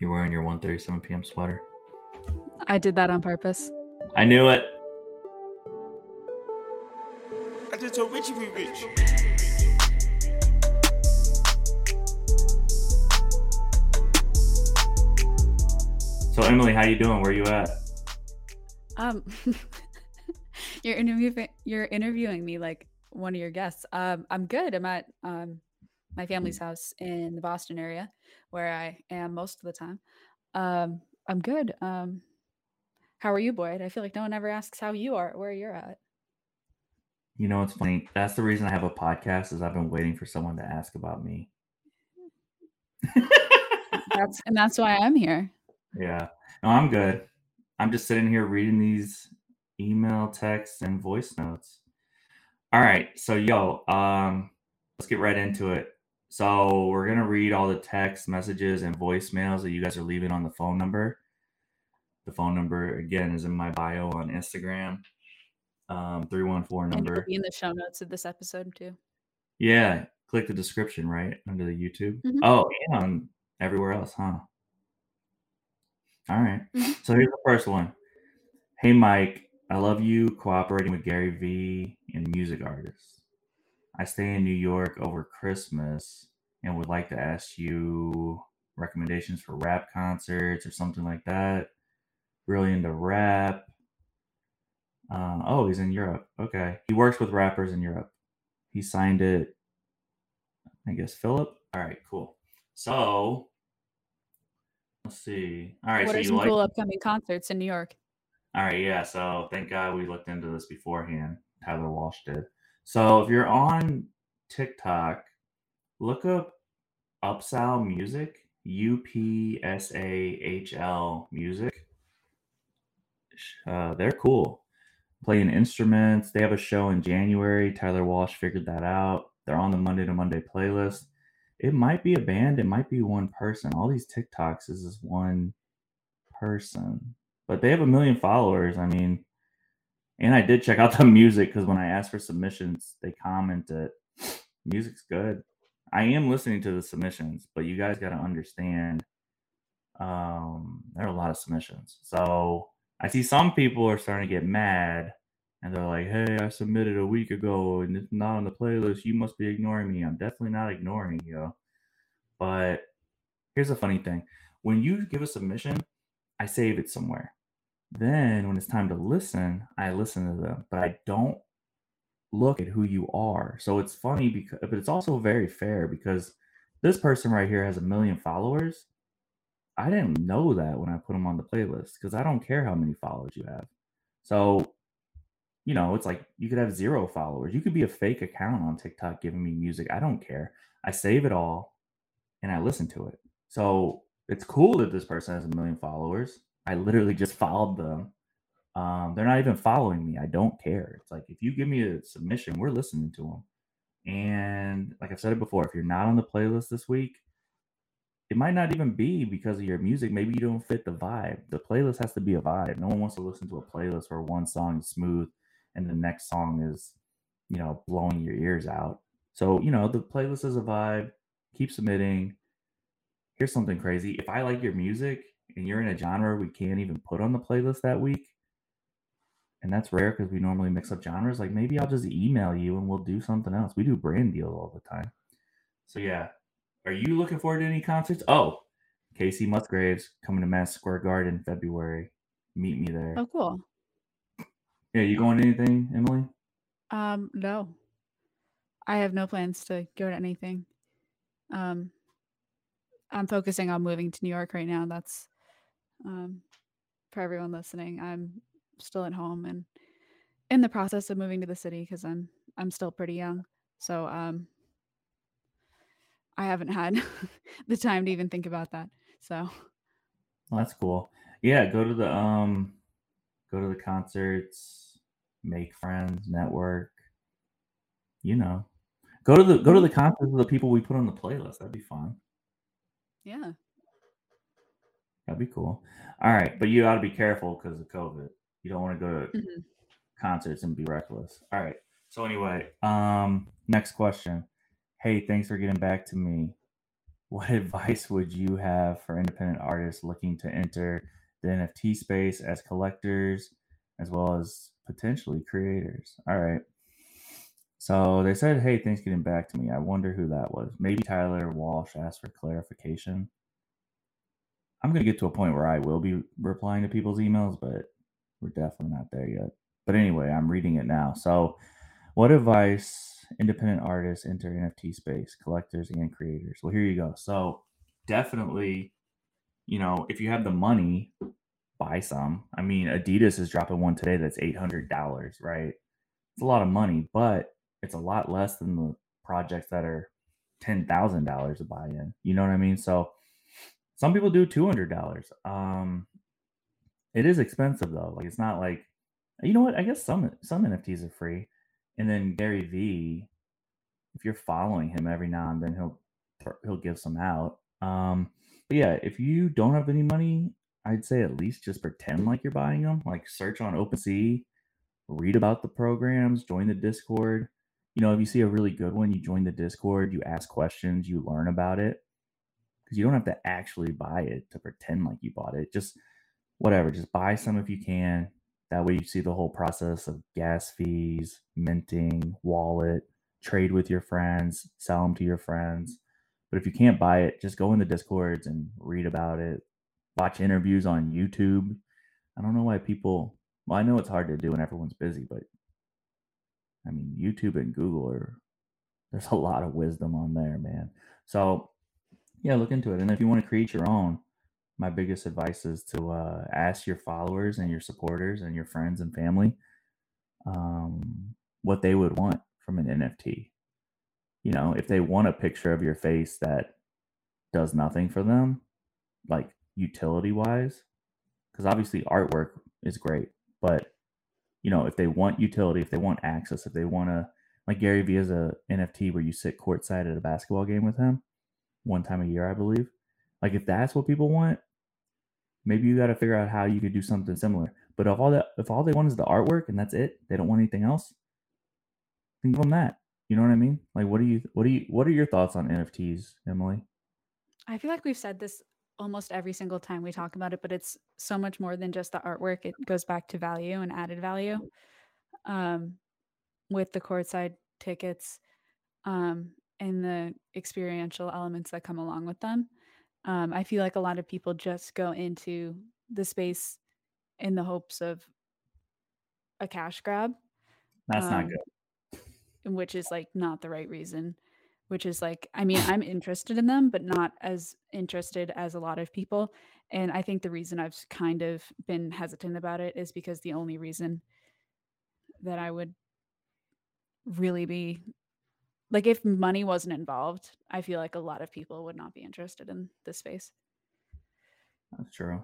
You're wearing your 1:37 p.m. sweater. I did that on purpose. I knew it. I just told Richie we rich. So Emily, how you doing? Where you at? Um, you're interviewing you're interviewing me like one of your guests. Um, I'm good. I'm at um my family's house in the Boston area, where I am most of the time. Um, I'm good. Um, how are you, Boyd? I feel like no one ever asks how you are, where you're at. You know, it's funny. That's the reason I have a podcast. Is I've been waiting for someone to ask about me. That's and that's why I'm here. Yeah. No, I'm good. I'm just sitting here reading these email, texts, and voice notes. All right. So, yo, um, let's get right into it. So, we're going to read all the text messages and voicemails that you guys are leaving on the phone number. The phone number, again, is in my bio on Instagram. Um, 314 And number. be in the show notes of this episode too. Yeah. Click the description, right? Under the YouTube. Mhm. Oh, and on everywhere else, huh? All right. Mhm. So here's the first one. Hey, Mike, I love you cooperating with Gary Vee and music artists. I stay in New York over Christmas and would like to ask you recommendations for rap concerts or something like that. Really into rap. Uh, oh, he's in Europe. Okay. He works with rappers in Europe. He signed it, I guess, Philip. All right, cool. So, let's see. All right, what so are you some like. cool upcoming concerts in New York? All right, yeah. So thank God we looked into this beforehand. Tyler Walsh did. So if you're on TikTok, look up UPSAHL Music, U P S A H L Music. Uh, they're cool. Playing instruments. They have a show in January. Tyler Walsh figured that out. They're on the Monday to Monday playlist. It might be a band. It might be one person. All these TikToks is this one person but they have a million followers. I mean, and I did check out the music because when I asked for submissions, they commented, music's good. I am listening to the submissions, but you guys got to understand, um, there are a lot of submissions. So I see some people are starting to get mad and they're like, hey, I submitted a week ago and it's not on the playlist. You must be ignoring me. I'm definitely not ignoring you. But here's a funny thing when you give a submission, I save it somewhere. Then when it's time to listen, I listen to them, but I don't look at who you are. So it's funny because but it's also very fair because this person right here has a million followers. I didn't know that when I put them on the playlist because I don't care how many followers you have. So, you know, it's like you could have zero followers. You could be a fake account on TikTok giving me music. I don't care. I save it all and I listen to it. So it's cool that this person has a million followers. I literally just followed them. Um, they're not even following me. I don't care. It's like if you give me a submission, we're listening to them. And like I've said it before, if you're not on the playlist this week, it might not even be because of your music. Maybe you don't fit the vibe. The playlist has to be a vibe. No one wants to listen to a playlist where one song is smooth and the next song is, you know, blowing your ears out. So, you know, the playlist is a vibe. Keep submitting here's something crazy. If I like your music and you're in a genre we can't even put on the playlist that week, and that's rare because we normally mix up genres, like maybe I'll just email you and we'll do something else. We do brand deals all the time. So yeah. Are you looking forward to any concerts? Oh, Kacey Musgraves coming to Mass Square Garden February. Meet me there. Oh, cool. Yeah, you going to anything, Emily? Um, no. I have no plans to go to anything. Um, I'm focusing on moving to New York right now. That's um, for everyone listening. I'm still at home and in the process of moving to the city because I'm I'm still pretty young. So um, I haven't had the time to even think about that. So Well, that's cool. Yeah, go to the um go to the concerts, make friends, network. You know. Go to the go to the concerts of the people we put on the playlist. That'd be fun. yeah, That'd be cool. All right, but you ought to be careful because of COVID. You don't want to go to Mhm. concerts and be reckless. All right. So anyway, um, next question. Hey, thanks for getting back to me. what advice would you have for independent artists looking to enter the NFT space as collectors as well as potentially creators? All right. So they said, Hey, thanks for getting back to me. I wonder who that was. Maybe Tyler Walsh asked for clarification. I'm going to get to a point where I will be replying to people's emails, but we're definitely not there yet. But anyway, I'm reading it now. So, what advice independent artists enter NFT space, collectors and creators? Well, here you go. So, definitely, you know, if you have the money, buy some. I mean, Adidas is dropping one today that's $800, right? It's a lot of money, but it's a lot less than the projects that are $10,000 to buy in. You know what I mean? So, some people do $200. Um, it is expensive though. Like it's not like you know what? I guess some some NFTs are free. And then Gary Vee, if you're following him every now and then, he'll he'll give some out. Um, but yeah, if you don't have any money, I'd say at least just pretend like you're buying them. Like search on OpenSea, read about the programs, join the Discord. You know, if you see a really good one, you join the Discord, you ask questions, you learn about it because you don't have to actually buy it to pretend like you bought it. Just whatever, just buy some if you can. That way you see the whole process of gas fees, minting, wallet, trade with your friends, sell them to your friends. But if you can't buy it, just go in the discords and read about it. Watch interviews on YouTube. I don't know why people well, I know it's hard to do when everyone's busy, but I mean YouTube and Google are there's a lot of wisdom on there, man. So yeah, look into it. And if you want to create your own, my biggest advice is to uh, ask your followers and your supporters and your friends and family um, what they would want from an NFT. You know, if they want a picture of your face that does nothing for them, like utility wise, because obviously artwork is great, but you know, if they want utility, if they want access, if they want to, like Gary Vee has a NFT where you sit courtside at a basketball game with him one time a year, I believe. Like if that's what people want, maybe you got to figure out how you could do something similar. But if all that if all they want is the artwork and that's it, they don't want anything else, then give them that. You know what I mean? Like what do you what do you what are your thoughts on NFTs, Emily? I feel like we've said this almost every single time we talk about it, but it's so much more than just the artwork. It goes back to value and added value. Um, with the courtside tickets, um, and the experiential elements that come along with them. Um, I feel like a lot of people just go into the space in the hopes of a cash grab. That's um, not good. Which is like not the right reason. Which is like, I mean, I'm interested in them, but not as interested as a lot of people. And I think the reason I've kind of been hesitant about it is because the only reason that I would really be like if money wasn't involved, I feel like a lot of people would not be interested in this space. That's true.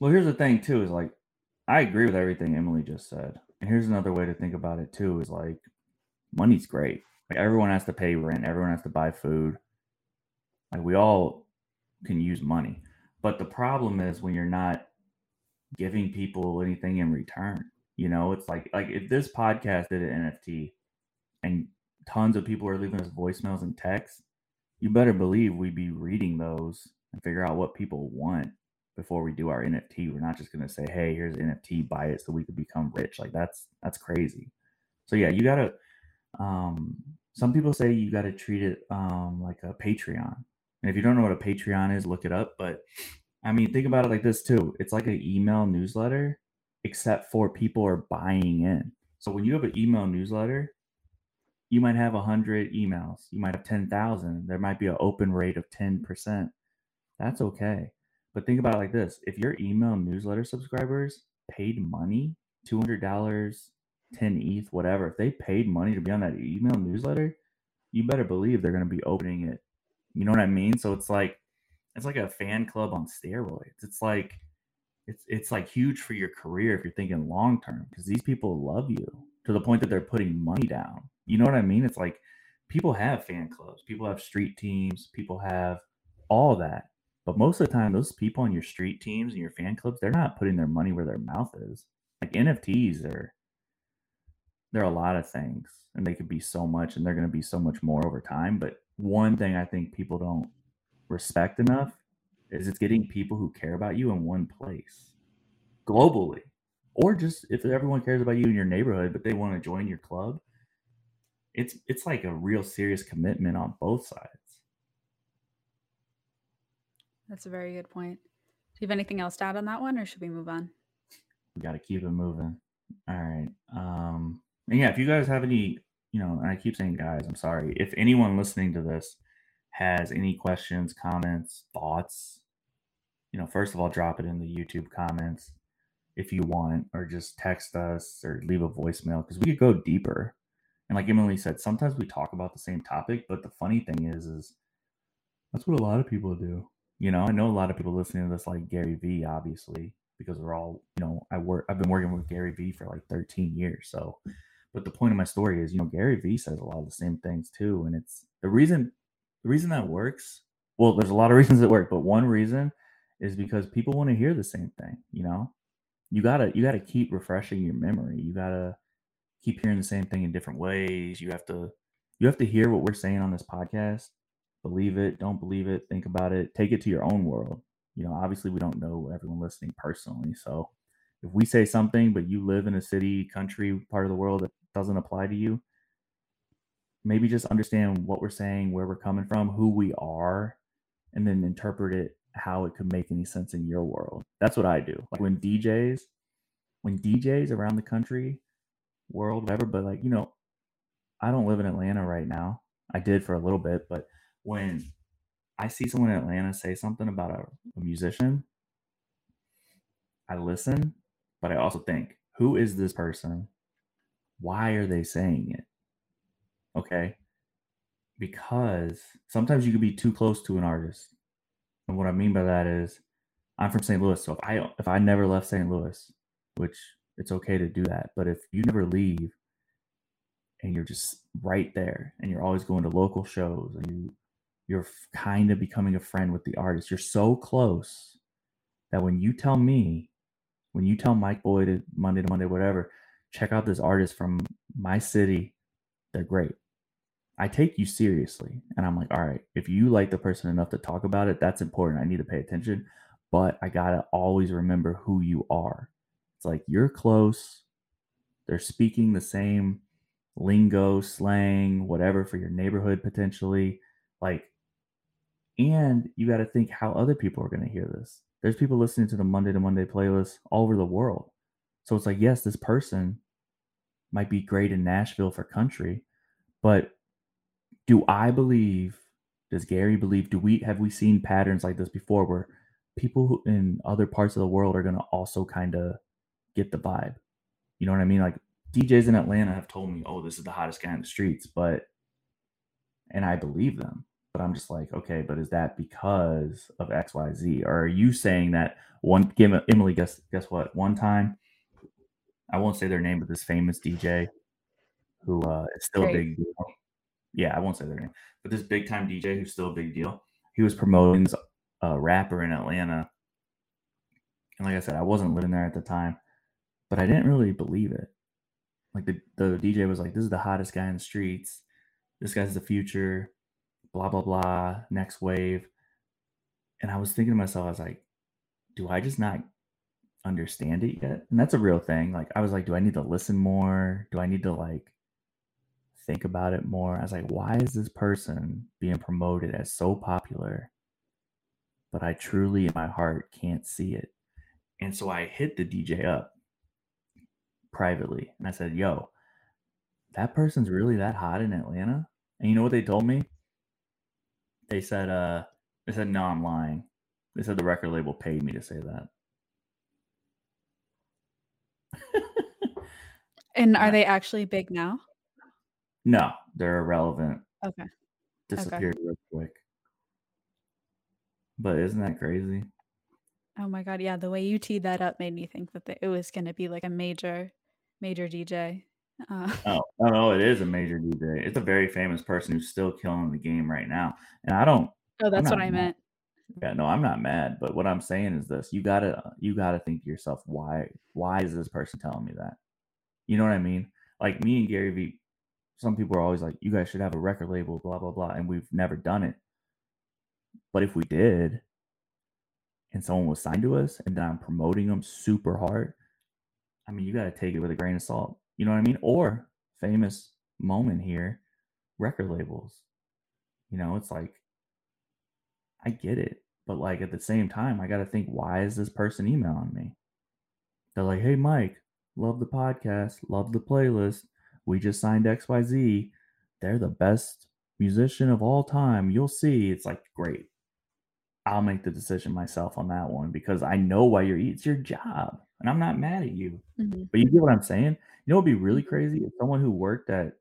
Well, here's the thing too is like I agree with everything Emily just said. And here's another way to think about it too is like money's great. Like everyone has to pay rent, everyone has to buy food. Like we all can use money. But the problem is when you're not giving people anything in return. You know, it's like like if this podcast did an NFT and tons of people are leaving us voicemails and texts, you better believe we'd be reading those and figure out what people want before we do our NFT. We're not just going to say, "Hey, here's NFT, buy it so we could become rich." Like that's that's crazy. So yeah, you got to um some people say you got to treat it um like a Patreon. And if you don't know what a Patreon is, look it up, but I mean, think about it like this too. It's like an email newsletter except for people are buying in. So when you have an email newsletter, you might have 100 emails you might have 10,000 there might be an open rate of 10% that's okay. But think about it like this if your email newsletter subscribers paid money $200 10 eth whatever if they paid money to be on that email newsletter you better believe they're going to be opening it. You know what i mean? So it's like it's like a fan club on steroids. It's like it's it's like huge for your career if you're thinking long term because these people love you to the point that they're putting money down you know what I mean? It's like people have fan clubs, people have street teams, people have all that. But most of the time, those people on your street teams and your fan clubs, they're not putting their money where their mouth is. Like NFTs are, they're a lot of things and they could be so much and they're going to be so much more over time. But one thing I think people don't respect enough is it's getting people who care about you in one place globally or just if everyone cares about you in your neighborhood but they want to join your club it's it's like a real serious commitment on both sides That's a very good point. Do you have anything else to add on that one, or should we move on? we got to keep it moving all right um and yeah if you guys have any you know and i keep saying guys i'm sorry if anyone listening to this has any questions comments thoughts you know first of all drop it in the youtube comments if you want or just text us or leave a voicemail because we could go deeper and like emily said sometimes we talk about the same topic but the funny thing is is that's what a lot of people do. You know i know a lot of people listening to this like gary vee obviously because we're all you know i work i've been working with gary vee for like 13 years so. But the point of my story is you know gary vee says a lot of the same things too and it's the reason the reason that works well there's a lot of reasons that work but one reason is because people want to hear the same thing you know? You gotta you gotta keep refreshing your memory. You gotta keep hearing the same thing in different ways. You have to you have to hear what we're saying on this podcast. Believe it don't believe it think about it take it to your own world. You know obviously we don't know everyone listening personally. So if we say something but you live in a city country part of the world that doesn't apply to you maybe just understand what we're saying where we're coming from who we are and then interpret it how it could make any sense in your world. That's what i do. Like when djs when djs around the country world whatever but like you know i don't live in atlanta right now i did for a little bit but when I see someone in Atlanta say something about a, a musician, I listen, but I also think, who is this person? Why are they saying it? Okay. Because sometimes you can be too close to an artist. And what I mean by that is I'm from St. Louis. So if I if I never left St. Louis, which it's okay to do that, but if you never leave and you're just right there and you're always going to local shows and you you're kind of becoming a friend with the artist. You're so close that when you tell me, when you tell Mike Boyd to Monday to Monday, whatever, check out this artist from my city, they're great. I take you seriously. And I'm like, all right, if you like the person enough to talk about it, that's important. I need to pay attention. But I got to always remember who you are. It's like you're close. They're speaking the same lingo, slang, whatever for your neighborhood potentially. Like and you got to think how other people are going to hear this. There's people listening to the Monday to Monday playlist all over the world. So it's like, yes, this person might be great in Nashville for country, but do I believe, does Gary believe, do we, have we seen patterns like this before where people in other parts of the world are going to also kind of get the vibe? You know what I mean? Like DJs in Atlanta have told me, oh, this is the hottest guy in the streets, but, and I believe them but I'm just like, okay, but is that because of X, Y, Z? Or are you saying that one? Give Emily, guess guess what? One time, I won't say their name, but this famous DJ who uh, is still Great. a big deal. Yeah, I won't say their name, but this big time DJ who's still a big deal. He was promoting a rapper in Atlanta, and like I said, I wasn't living there at the time, but I didn't really believe it. Like the the DJ was like, "This is the hottest guy in the streets. This guy's the future." blah blah blah next wave and i was thinking to myself i was like do i just not understand it yet and that's a real thing like i was like do i need to listen more do i need to like think about it more i was like why is this person being promoted as so popular but i truly in my heart can't see it and so i hit the dj up privately and i said yo that person's really that hot in atlanta and you know what they told me they said, uh, they said, no, I'm lying. They said the record label paid me to say that. and are they actually big now? No, they're irrelevant. Okay. Disappeared okay. real quick. But isn't that crazy? Oh my god, yeah. The way you teed that up made me think that the, it was going to be like a major, major DJ. Uh, oh, oh, no, it is a major DJ. It's a very famous person who's still killing the game right now. And I don't. Oh, that's what I mad. meant. Yeah, no, I'm not mad. But what I'm saying is this: you gotta, you gotta think to yourself, why, why is this person telling me that? You know what I mean? Like me and Gary Vee. Some people are always like, you guys should have a record label, blah blah blah, and we've never done it. But if we did, and someone was signed to us, and then I'm promoting them super hard, I mean, you got to take it with a grain of salt. You know what I mean? Or famous moment here, record labels. You know, it's like I get it, but like at the same time, I got to think, why is this person emailing me? They're like, "Hey, Mike, love the podcast, love the playlist. We just signed XYZ. They're the best musician of all time. You'll see." It's like, great. I'll make the decision myself on that one because I know why you're it's your job and I'm not mad at you. Mhm. But you get what I'm saying? You know it'd be really Mhm. crazy? If someone who worked at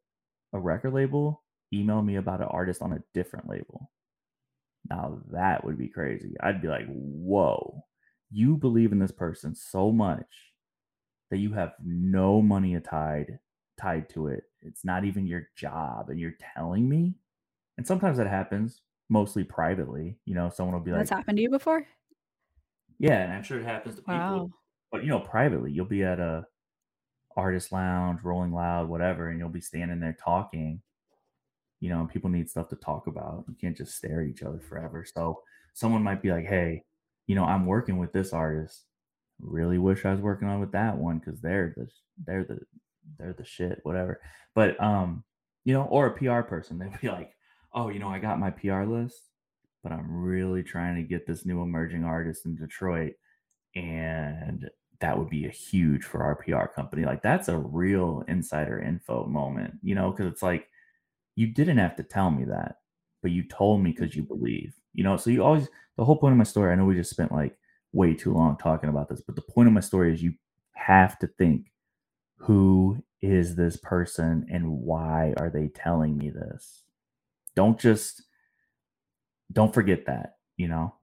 a record label emailed me about an artist on a different label. Now that would be crazy. I'd be like, whoa, you believe in this person so much that you have no money tied tied to it. It's not even your job, and you're telling me. And sometimes that happens, mostly privately. You know, someone will be like, That's happened to you before? yeah, and I'm sure it happens to people. But you know, privately, you'll be at a artist lounge, rolling loud, whatever, and you'll be standing there talking. You know, people need stuff to talk about. You can't just stare at each other forever. So someone might be like, "Hey, you know, I'm working with this artist. Really wish I was working on with that one because they're the they're the they're the shit, whatever." But um, you know, or a PR person, they'd be like, "Oh, you know, I got my PR list, but I'm really trying to get this new emerging artist in Detroit, and that would be a huge for our PR company. Like that's a real insider info moment, you know, because it's like you didn't have to tell me that, but you told me because you believe, you know. So you always the whole point of my story. I know we just spent like way too long talking about this, but the point of my story is you have to think who is this person and why are they telling me this? Don't just don't forget that, you know.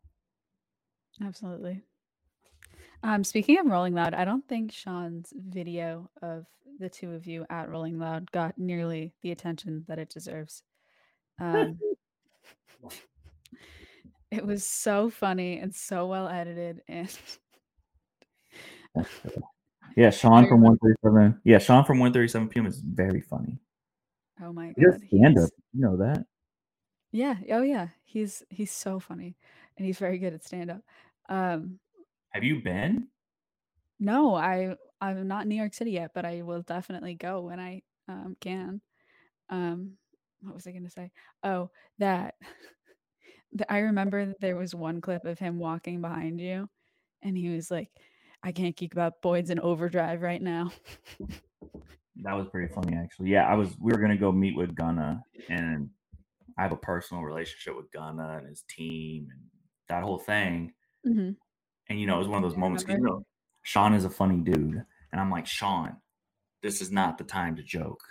Absolutely. Um, speaking of Rolling Loud, I don't think Sean's video of the two of you at Rolling Loud got nearly the attention that it deserves. Um, it was so funny and so well edited, and Yeah, Sean from 137. Yeah, Sean from 137 PM is very funny. oh my god, stand up. You know that? Yeah, oh yeah, he's he's so funny, and he's very good at stand up. Um, Have you been? No, I I'm not in New York City yet, but I will definitely go when I um, can. Um, what was I going to say? Oh, that the, I remember that there was one clip of him walking behind you, and he was like, "I can't geek about Boyd's in overdrive right now." That was pretty funny, actually. Yeah, I was. We were gonna go meet with Gunna, and I have a personal relationship with Gunna and his team and that whole thing. Mhm. And you know, it was one of those moments. You know, Sean is a funny dude, and I'm like, Sean, this is not the time to joke.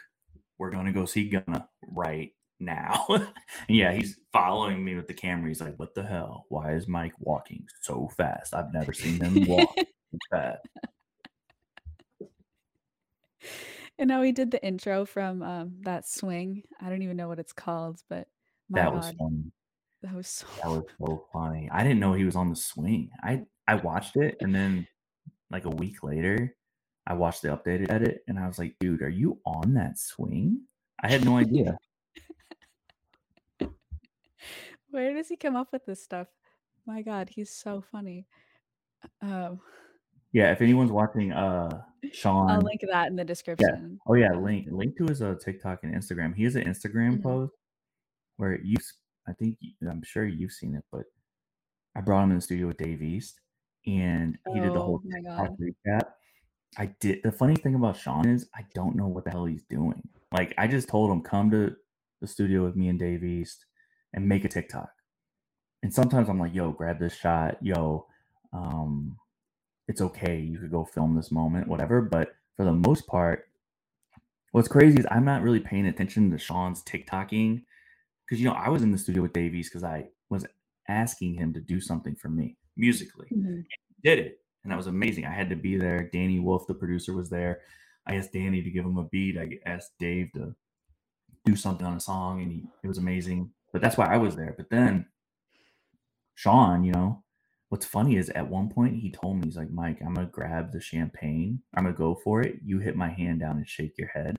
We're gonna go see Gunna right now. yeah, he's following me with the camera. He's like, "What the hell? Why is Mike walking so fast? I've never seen him walk fast." and now he did the intro from um, that swing. I don't even know what it's called, but That was God, funny. That was so. That was so funny. I didn't know he was on the swing. I I watched it and then like a week later, I watched the updated edit and I was like, dude, are you on that swing? I had no idea. Where does he come up with this stuff? My God, he's so funny. Um, yeah, if anyone's watching uh Sean I'll link that in the description. Oh yeah, link link to his uh, TikTok and Instagram. He has an Instagram Mhm. post where you I think I'm sure you've seen it, but I brought him in the studio with Dave East and he did the whole Oh God. recap. I did the funny thing about Sean is I don't know what the hell he's doing. Like I just told him come to the studio with me and Dave East and make a TikTok. And sometimes I'm like, yo, grab this shot, yo, um, it's okay. You could go film this moment, whatever. But for the most part, what's crazy is I'm not really paying attention to Sean's TikToking because you know I was in the studio with Dave East because I was asking him to do something for me musically Mhm. did it and that was amazing. I had to be there. Danny wolf the producer was there. I asked danny to give him a beat. I asked dave to do something on a song and he, it was amazing. But that's why i was there. But then sean you know what's funny is at one point he told me he's like mike i'm gonna grab the champagne. I'm gonna go for it. You hit my hand down and shake your head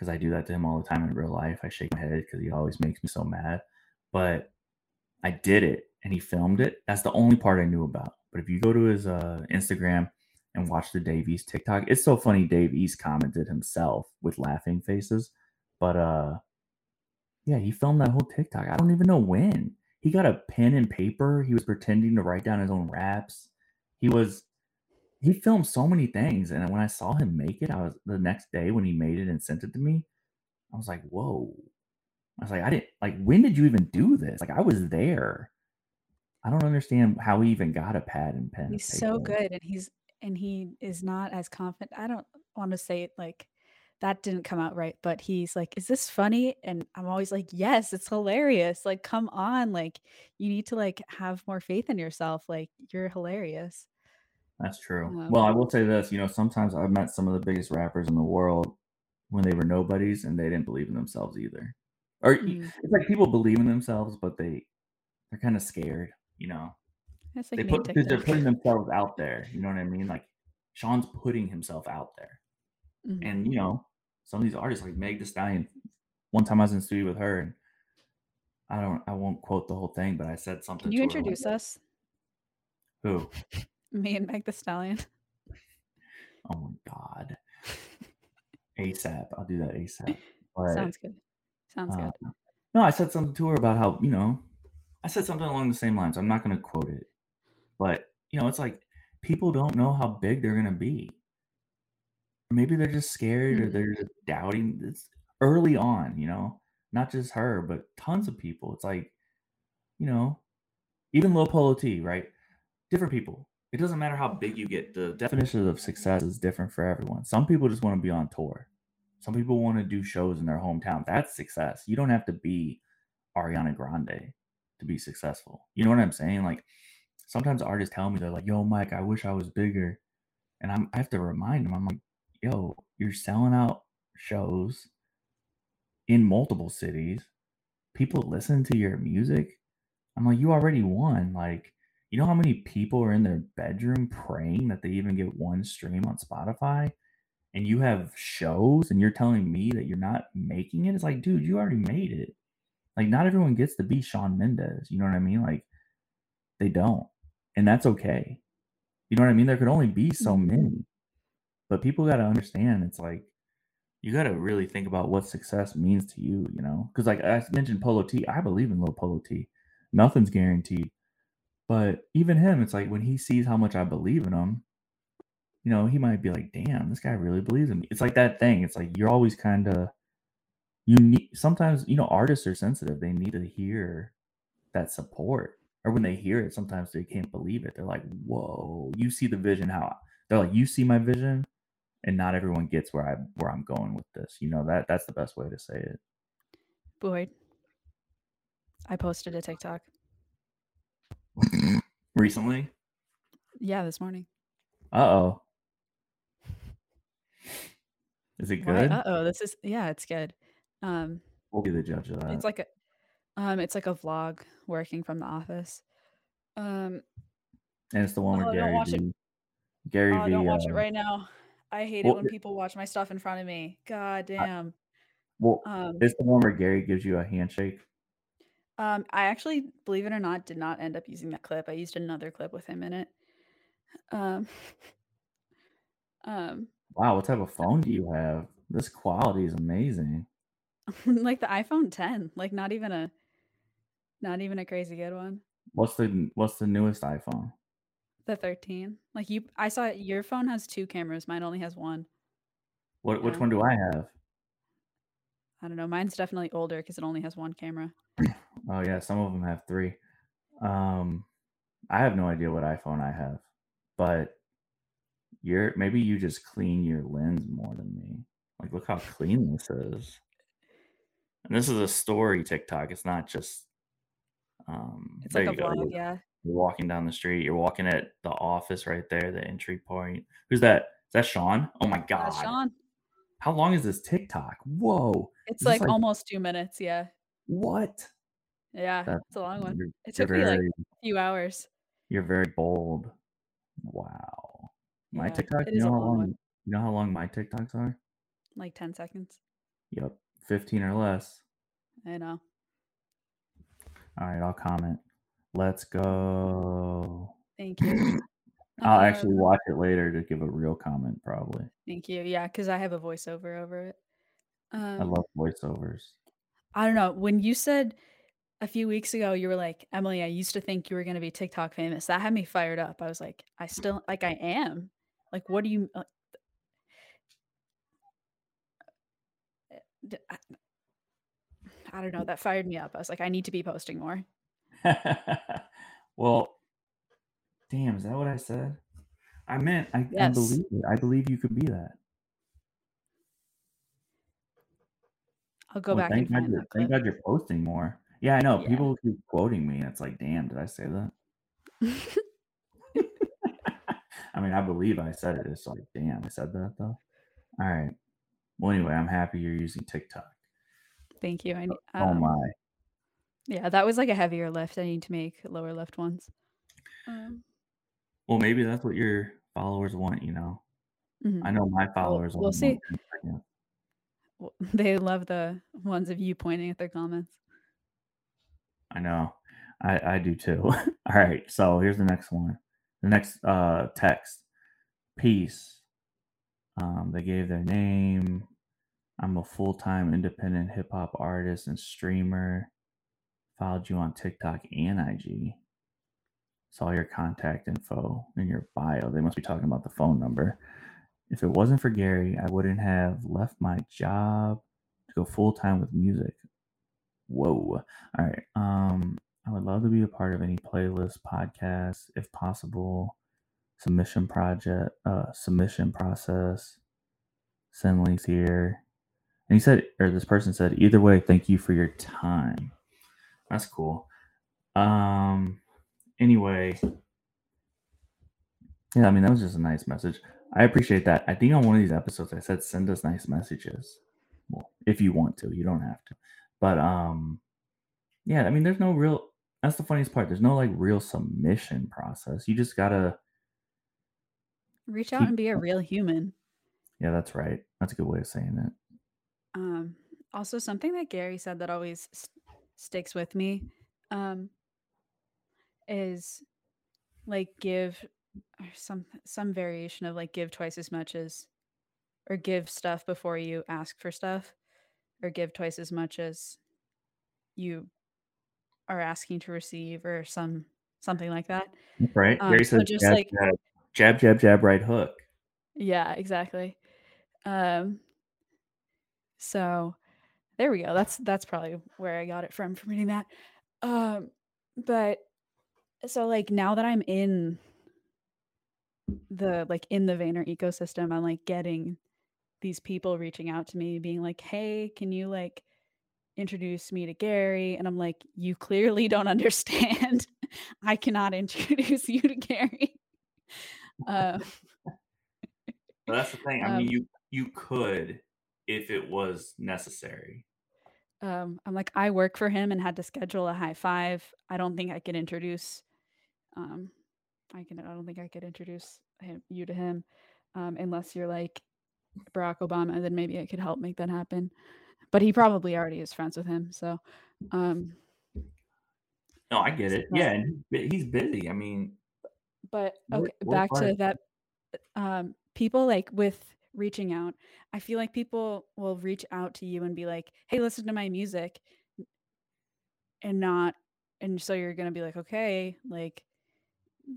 because i do that to him all the time in real life i shake my head because he always makes me so mad but I did it and he filmed it. That's the only part I knew about. But if you go to his uh, Instagram and watch the Dave East TikTok, it's so funny. Dave East commented himself with laughing faces, but uh, yeah, he filmed that whole TikTok. I don't even know when. He got a pen and paper. He was pretending to write down his own raps. He was he filmed so many things, and when I saw him make it, I was the next day when he made it and sent it to me. I was like, whoa. I was like, I didn't like. When did you even do this? Like, I was there. I don't understand how he even got a pad and pen. He's so good, and he's and he is not as confident. I don't want to say it like that didn't come out right, but he's like, "Is this funny?" And I'm always like, "Yes, it's hilarious. Like, come on, like you need to like have more faith in yourself. Like, you're hilarious." That's true. Well, I will say this, you know, sometimes I've met some of the biggest rappers in the world when they were nobodies and they didn't believe in themselves either. Or y- Mm. it's like people believe in themselves, but they they're kind of scared, you know. That's like they put, because they're putting themselves out there. You know what I mean? Like Sean's putting himself out there. Mhm. And you know, some of these artists like Meg Thee Stallion. One time I was in studio with her and I don't I won't quote the whole thing, but I said something Can you to her introduce us? Who? Me and Meg Thee Stallion. Oh my god. ASAP. I'll do that ASAP. But Sounds good. Sounds Uh, good. no, I said something to her about how, you know, I said something along the same lines. I'm not going to quote it, but, you know, it's like people don't know how big they're going to be. Maybe they're just scared or Mhm. they're just doubting. It's early on, you know, not just her, but tons of people. It's like, you know, even Lil Polo T, right? Different people. It doesn't matter how big you get. The definition of success is different for everyone. Some people just want to be on tour. Some people want to do shows in their hometown. That's success. You don't have to be Ariana Grande to be successful. You know what I'm saying? Like sometimes artists tell me they're like, "Yo, Mike, I wish I was bigger," and I'm I have to remind them. I'm like, "Yo, you're selling out shows in multiple cities. People listen to your music. I'm like, you already won. Like, you know how many people are in their bedroom praying that they even get one stream on Spotify? And you have shows and you're telling me that you're not making it? It's like, dude, you already made it. Like, not everyone gets to be Shawn Mendes. You know what I mean? Like, they don't. And that's okay. You know what I mean? There could only be so Mhm. many. But people got to understand it's like, you got to really think about what success means to you, you know? Because, like I mentioned, Polo T, I believe in Lil Polo T. Nothing's guaranteed. But even him, it's like when he sees how much I believe in him, you know, he might be like, damn, this guy really believes in me. It's like that thing. It's like you're always kind of, you need, sometimes, you know, artists are sensitive. They need to hear that support. Or when they hear it, sometimes they can't believe it. They're like, whoa, you see the vision, how they're like, you see my vision, and not everyone gets where I where I'm going with this. You know, that that's the best way to say it. Boyd. I posted a TikTok. Recently? Yeah, this morning. Uh oh. Is it good? Uh oh, this is yeah, it's good. Um, We'll be the judge of that. it's like a, um, it's like a vlog working from the office. Um, and it's the one oh, where don't Gary watch it. Gary oh, V. don't watch it uh, right now. I hate well, it when people watch my stuff in front of me. God damn. well, Um, it's the one where Gary gives you a handshake. Um, I actually, believe it or not, did not end up using that clip. I used another clip with him in it. Um, um, Wow, what type of phone do you have? This quality is amazing. like the iPhone 10, like not even a, not even a crazy good one. What's the what's the newest iPhone? The 13. Like you, I saw your phone has two cameras. Mine only has one. What which one do I have? I don't know. Mine's definitely older because it only has one camera. Oh yeah, some of them have three. Um, I have no idea what iPhone I have, but you're maybe you just clean your lens more than me. Like, look how clean this is. And this is a story TikTok. It's not just. Um, It's like a vlog, You're, yeah. you're walking down the street. You're walking at the office right there, the entry point. Who's that? Is that Sean? Oh my god! Uh, Sean, How long is this TikTok? Whoa! it's this like, almost two minutes. Yeah, what? Yeah, That's it's a long one. It took me like a few hours. you're very bold. Wow. My Yeah, TikTok, you know how long. You know how long my TikToks are? Like ten seconds. Yep, fifteen or less. I know. All right, I'll comment. Let's go. Thank you. I'll actually Um, watch it later to give a real comment, probably. Thank you. Yeah, because I have a voiceover over it. I Um, love voiceovers. I don't know. When you said a few weeks ago, you were like, Emily, I used to think you were going to be TikTok famous. That had me fired up. I was like, I still, like, I am. Like, what do you, uh, d- I, I don't know. That fired me up. I was like, I need to be posting more. well, damn, is that what I said? I meant I, I believe it. I believe you could be that. I'll go Well, back and thank God find you're, that thank. God you're posting more. Yeah, I know. Yeah. People keep quoting me, and it's like, damn, did I say that? I mean, I believe I said it. It's like, damn, I said that though. All right. Well, anyway, I'm happy you're using TikTok. Thank you. I, ne- Oh um, my. yeah, that was like a heavier lift. I need to make lower lift ones. Um, Well, maybe that's what your followers want. You know, mhm. I know my followers we'll want see. Well, They love the ones of you pointing at their comments. I know. I I do too. All right. So here's the next one. The next uh text. Peace. Um, they gave their name. I'm a full time independent hip hop artist and streamer. Followed you on TikTok and IG. Saw your contact info in your bio. They must be talking about the phone number. If it wasn't for Gary, I wouldn't have left my job to go full time with music. Whoa. All right. Um, I would love to be a part of any playlist, podcast, if possible. Submission project, uh, submission process. Send links here. And he said, or this person said, either way, thank you for your time. That's cool. Um, anyway, yeah, I mean that was just a nice message. I appreciate that. I think on one of these episodes I said send us nice messages. Well, if you want to, you don't have to. But um yeah, I mean there's no real that's the funniest part. There's no like real submission process. You just gotta Reach out Keep- and be a real human. yeah, that's right. That's a good way of saying it. Um, also, something that Gary said that always s- sticks with me um, is like give or some some variation of like give twice as much as or give stuff before you ask for stuff or give twice as much as you are asking to receive or some something like that. Right. Um, Gary so says just jab, like- jab, jab, jab, jab, right hook. Yeah, exactly. Um so there we go. That's that's probably where I got it from from reading that. Um but so like now that I'm in the like in the Vayner ecosystem, I'm like getting these people reaching out to me being like, "Hey, can you like introduce me to Gary?" And I'm like, "You clearly don't understand. I cannot introduce you to Gary." Uh, But that's the thing. I Um, mean, you you could if it was necessary. um, I'm like, I work for him and had to schedule a high five. I don't think I could introduce, um, I can. I don't think I could introduce him, you to him, um, unless you're like Barack Obama. Then maybe I could help make that happen. But he probably already is friends with him. So, um, No, I get it. Yeah, and he's busy. I mean, but okay, work back to that. Um, people like with reaching out. I feel like people will reach out to you and be like, "Hey, listen to my music," and not, and so you're gonna be like, "Okay, like,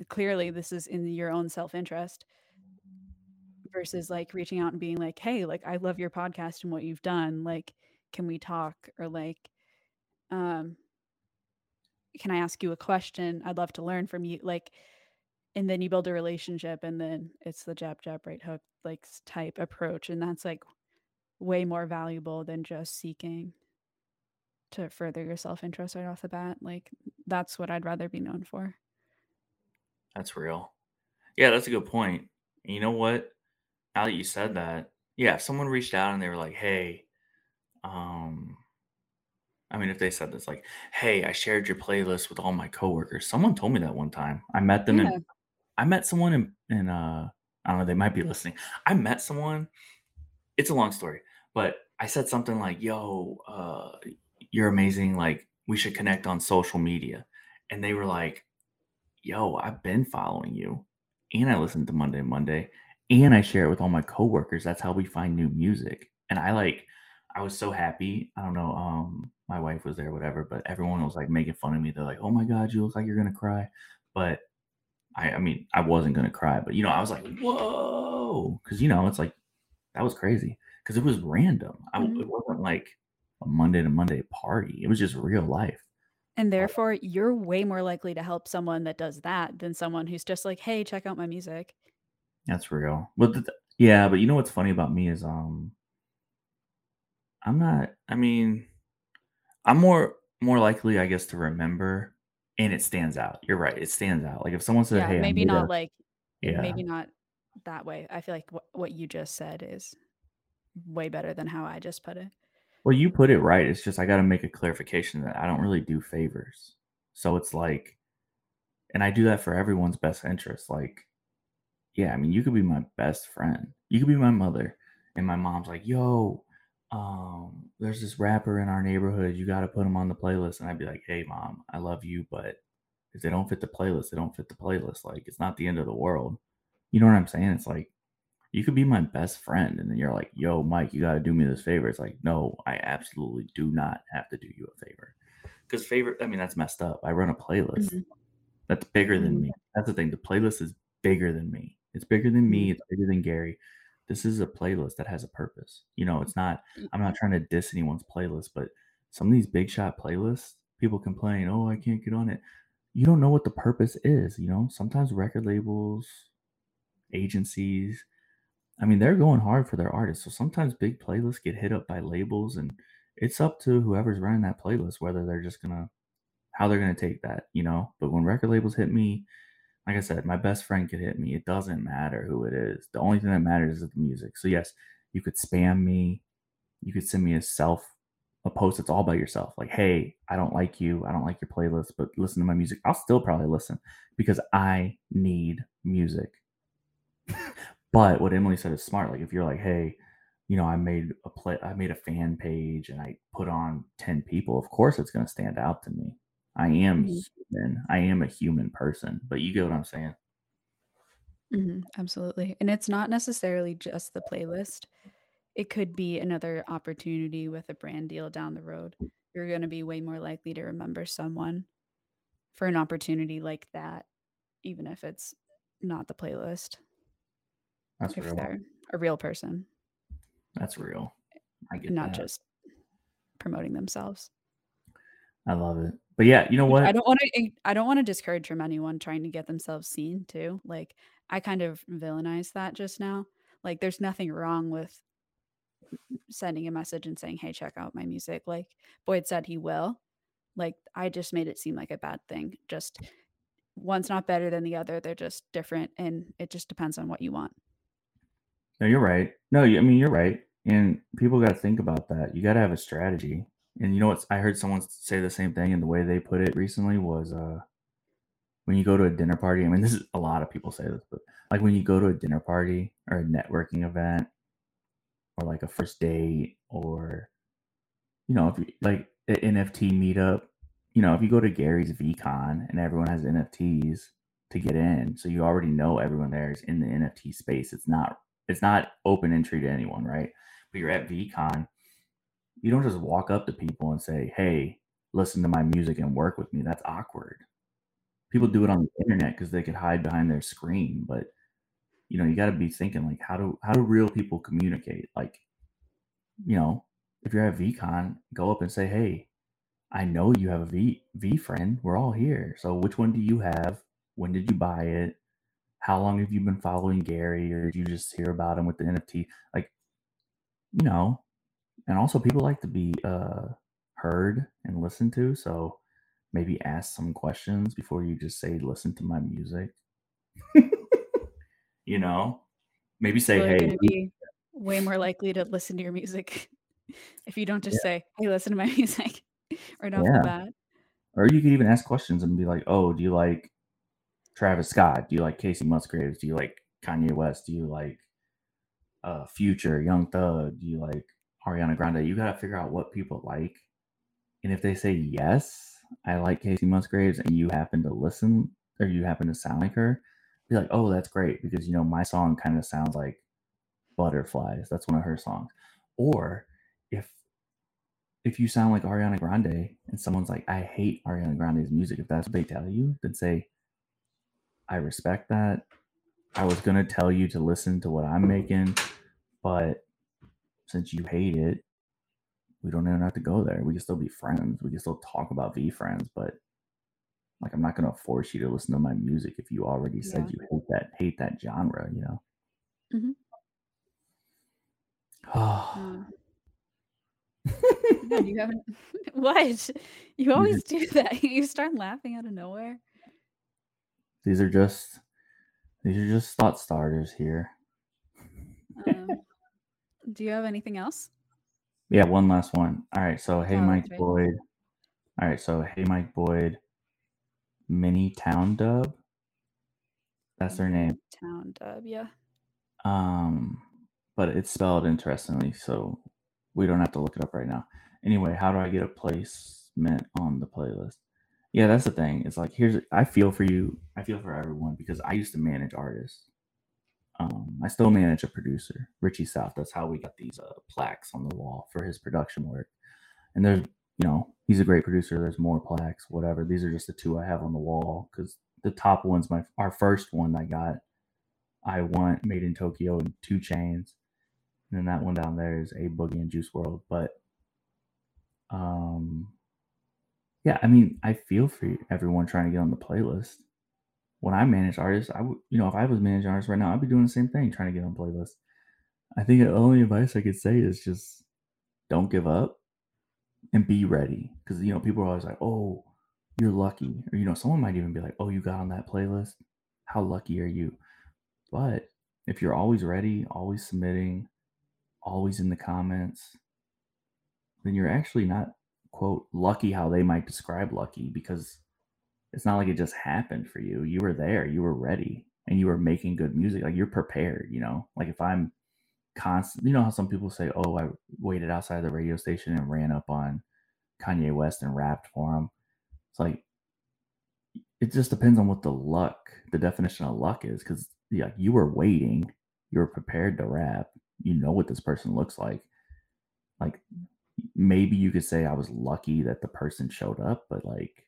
clearly this is in your own self interest." Versus like reaching out and being like, "Hey, like, I love your podcast and what you've done. Like, can we talk?" Or like, um, can I ask you a question? I'd love to learn from you. Like, and then you build a relationship and then it's the jab jab right hook like type approach and that's like way more valuable than just seeking to further your self-interest right off the bat like that's what i'd rather be known for that's real. Yeah, that's a good point. You know what? Now that you said that, yeah, if someone reached out and they were like, "Hey, um," I mean, if they said this, like, "Hey, I shared your playlist with all my coworkers." Someone told me that one time. I met them Yeah. in. I met someone in, in uh, I don't know. They might be listening. I met someone. It's a long story, but I said something like, "Yo, uh, you're amazing. Like, we should connect on social media." and they were like, "Yo, I've been following you, and I listened to Monday Monday, and I share it with all my coworkers. That's how we find new music." And I like, I was so happy. I don't know, um, my wife was there, whatever, but everyone was like making fun of me. They're like, "Oh my god, you look like you're gonna cry," but I, I mean, I wasn't gonna cry, but you know, I was like, "Whoa," because you know, it's like that was crazy because it was random. I, Mhm. It wasn't like a Monday to Monday party. It was just real life. And therefore, you're way more likely to help someone that does that than someone who's just like, "Hey, check out my music." That's real. But the, yeah, but you know what's funny about me is um I'm not I mean, I'm more more likely I guess to remember and it stands out. You're right. It stands out. Like if someone said, Yeah, "Hey, maybe made a" not like yeah. maybe not that way. I feel like what what you just said is way better than how I just put it. Well, you put it right. It's just I got to make a clarification that I don't really do favors. So it's like and I do that for everyone's best interest. Like yeah, I mean, you could be my best friend. You could be my mother. And my mom's like, yo, um, there's this rapper in our neighborhood. You got to put him on the playlist. And I'd be like, hey, mom, I love you, but if they don't fit the playlist, they don't fit the playlist. Like, it's not the end of the world. You know what I'm saying? It's like, you could be my best friend. And then you're like, yo, Mike, you got to do me this favor. It's like, no, I absolutely do not have to do you a favor. Because favor, I mean, that's messed up. I run a playlist Mhm. that's bigger than Mhm. me. That's the thing. The playlist is bigger than me. It's bigger than me. Mm-hmm. It's bigger than Gary. This is a playlist that has a purpose. You know, it's not, mm. I'm not trying to diss anyone's playlist, but some of these big shot playlists, people complain, oh, I can't get on it. You don't know what the purpose is. You know, sometimes record labels, agencies, I mean, they're going hard for their artists. So sometimes big playlists get hit up by labels, and it's up to whoever's running that playlist whether they're just gonna how they're gonna take that, you know. But when record labels hit me, like I said, my best friend could hit me. It doesn't matter who it is. The only thing that matters is the music. So yes, you could spam me. You could send me a self a post that's all by yourself. Like, hey, I don't like you. I don't like your playlist, but listen to my music. I'll still probably listen because I need music. But what Emily said is smart. Like if you're like, hey, you know, I made a play, I made a fan page, and I put on ten people. Of course, it's going to stand out to me. I am Mhm. human. I am a human person. But you get what I'm saying. Mhm, absolutely. And it's not necessarily just the playlist. It could be another opportunity with a brand deal down the road. You're going to be way more likely to remember someone for an opportunity like that, even if it's not the playlist, That's if real. they're a real person, That's real. I get not that. just promoting themselves. I love it. But yeah, you know what? I don't want to I don't want to discourage from anyone trying to get themselves seen too. Like I kind of villainized that just now. Like there's nothing wrong with sending a message and saying, "Hey, check out my music." Like Boyd said he will. Like I just made it seem like a bad thing. Just one's not better than the other. They're just different and it just depends on what you want. No, you're right. No, I mean you're right. And people got to think about that. You got to have a strategy. And you know what? I heard someone say the same thing, and the way they put it recently was, uh, when you go to a dinner party. I mean, this is a lot of people say this, but like when you go to a dinner party or a networking event, or like a first date, or you know, if you like an NFT meetup, you know, if you go to Gary's VeeCon and everyone has NFTs to get in, so you already know everyone there is in the NFT space. It's not it's not open entry to anyone, right? But you're at VeeCon, you don't just walk up to people and say, "Hey, listen to my music and work with me." That's awkward. People do it on the internet because they could hide behind their screen, but you know, you got to be thinking like, how do how do real people communicate? Like, you know, if you're at VeeCon, go up and say, "Hey, I know you have a V V friend. We're all here. So which one do you have? When did you buy it? How long have you been following Gary, or did you just hear about him with the NFT? Like, you know, and also people like to be uh heard and listened to. So maybe ask some questions before you just say, "Listen to my music." you know, maybe say, People "Hey." be way more likely to listen to your music if you don't just say, "Hey, listen to my music." right off Yeah. the bat. Or you could even ask questions and be like, "Oh, do you like Travis Scott? Do you like Kacey Musgraves? Do you like Kanye West? Do you like uh, Future, Young Thug? Do you like Ariana Grande?" You got to figure out what people like, and if they say yes, I like Kacey Musgraves and you happen to listen or you happen to sound like her, be like, oh, that's great because you know my song kind of sounds like Butterflies. That's one of her songs. Or if if you sound like Ariana Grande and someone's like, I hate Ariana Grande's music, if that's what they tell you, then say, I respect that. I was gonna tell you to listen to what I'm making, but since you hate it, we don't even have to go there. We can still be friends. We can still talk about VeeFriends, but like I'm not gonna force you to listen to my music if you already said you hate that hate that genre, you know. Mhm. Oh, yeah, you haven't. what? You always do that. You start laughing out of nowhere. these are just these are just thought starters here. Um, do you have anything else? Yeah, one last one. All right, so hey Oh, Mike right. Boyd. All right, so hey Mike Boyd, Mini Town Dub. That's their name. Town dub. Yeah. Um, but it's spelled interestingly, so we don't have to look it up right now. Anyway, how do I get a placement on the playlist? Yeah, that's the thing. It's like here's I feel for you. I feel for everyone because I used to manage artists. Um, I still manage a producer, Richie Souf. That's how we got these uh, plaques on the wall for his production work. And there's, you know, he's a great producer. There's more plaques, whatever. These are just the two I have on the wall because the top one's my our first one I got. I want Made in Tokyo and 2 Chainz, and then that one down there is a Boogie and Juice WRLD. But, um, yeah, I mean, I feel for everyone trying to get on the playlist. When I manage artists, I would, you know, if I was managing artists right now, I'd be doing the same thing, trying to get on playlists. I think the only advice I could say is just don't give up and be ready. Because, you know, people are always like, oh, you're lucky. Or, you know, someone might even be like, oh, you got on that playlist. How lucky are you? But if you're always ready, always submitting, always in the comments, then you're actually not, quote, lucky how they might describe lucky because it's not like it just happened for you. You were there, you were ready, and you were making good music. Like you're prepared, you know? Like if I'm constant, you know how some people say, oh, I waited outside the radio station and ran up on Kanye West and rapped for him. It's like, it just depends on what the luck, the definition of luck is. Cause yeah, you were waiting, you were prepared to rap, you know what this person looks like. Like maybe you could say I was lucky that the person showed up, but like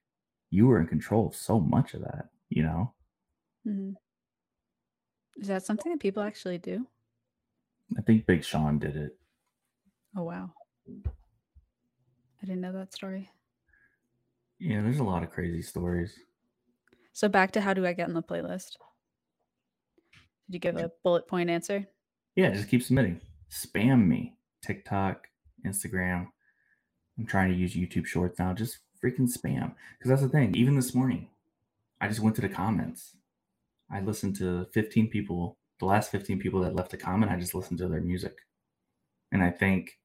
you were in control of so much of that, you know? hmm Is that something that people actually do? I think Big Sean did it. Oh wow. I didn't know that story. Yeah, there's a lot of crazy stories. So back to how do I get in the playlist? Did you give a bullet point answer? Yeah, just keep submitting. Spam me. TikTok, Instagram. I'm trying to use YouTube Shorts now. Just freaking spam. Because that's the thing. Even this morning, I just went to the comments. I listened to 15 people, the last 15 people that left a comment, I just listened to their music. And I think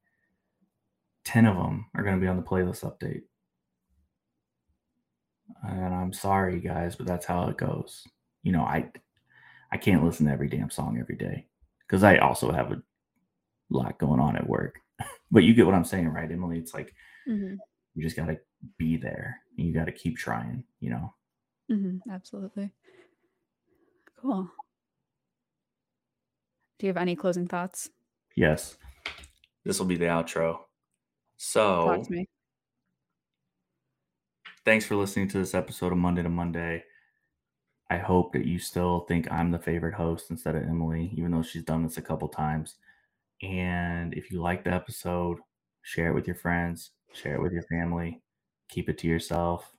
10 of them are going to be on the playlist update. And I'm sorry, guys, but that's how it goes. You know, I I can't listen to every damn song every day because I also have a lot going on at work. but you get what I'm saying, right, Emily? It's like Mm-hmm. You just got to be there and you got to keep trying, you know? Mm-hmm. Absolutely. Cool. Do you have any closing thoughts? Yes. This will be the outro. Talk So, to me. thanks for listening to this episode of Monday to Monday. I hope that you still think I'm the favorite host instead of Emily, even though she's done this a couple times. And if you like the episode, share it with your friends, share it with your family, keep it to yourself.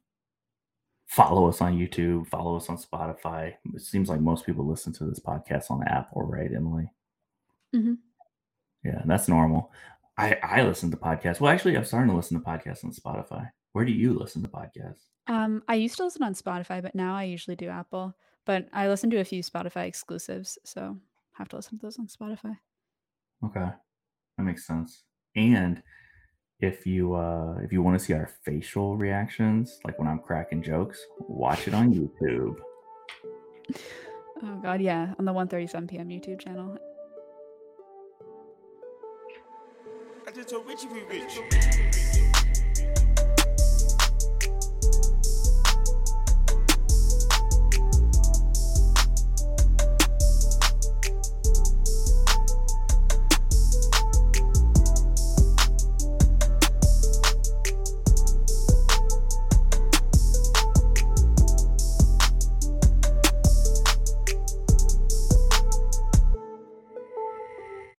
Follow us on YouTube, follow us on Spotify. It seems like most people listen to this podcast on Apple, right, Emily? Mhm. Yeah, that's normal. I, I listen to podcasts. Well, actually, I'm starting to listen to podcasts on Spotify. Where do you listen to podcasts? Um, I used to listen on Spotify, but now I usually do Apple. But I listen to a few Spotify exclusives, so have to listen to those on Spotify. Okay, that makes sense. And if you uh if you want to see our facial reactions, like when I'm cracking jokes, watch it on YouTube. Oh god, yeah, on the 1:37 p.m. YouTube channel. I just told Richie we rich.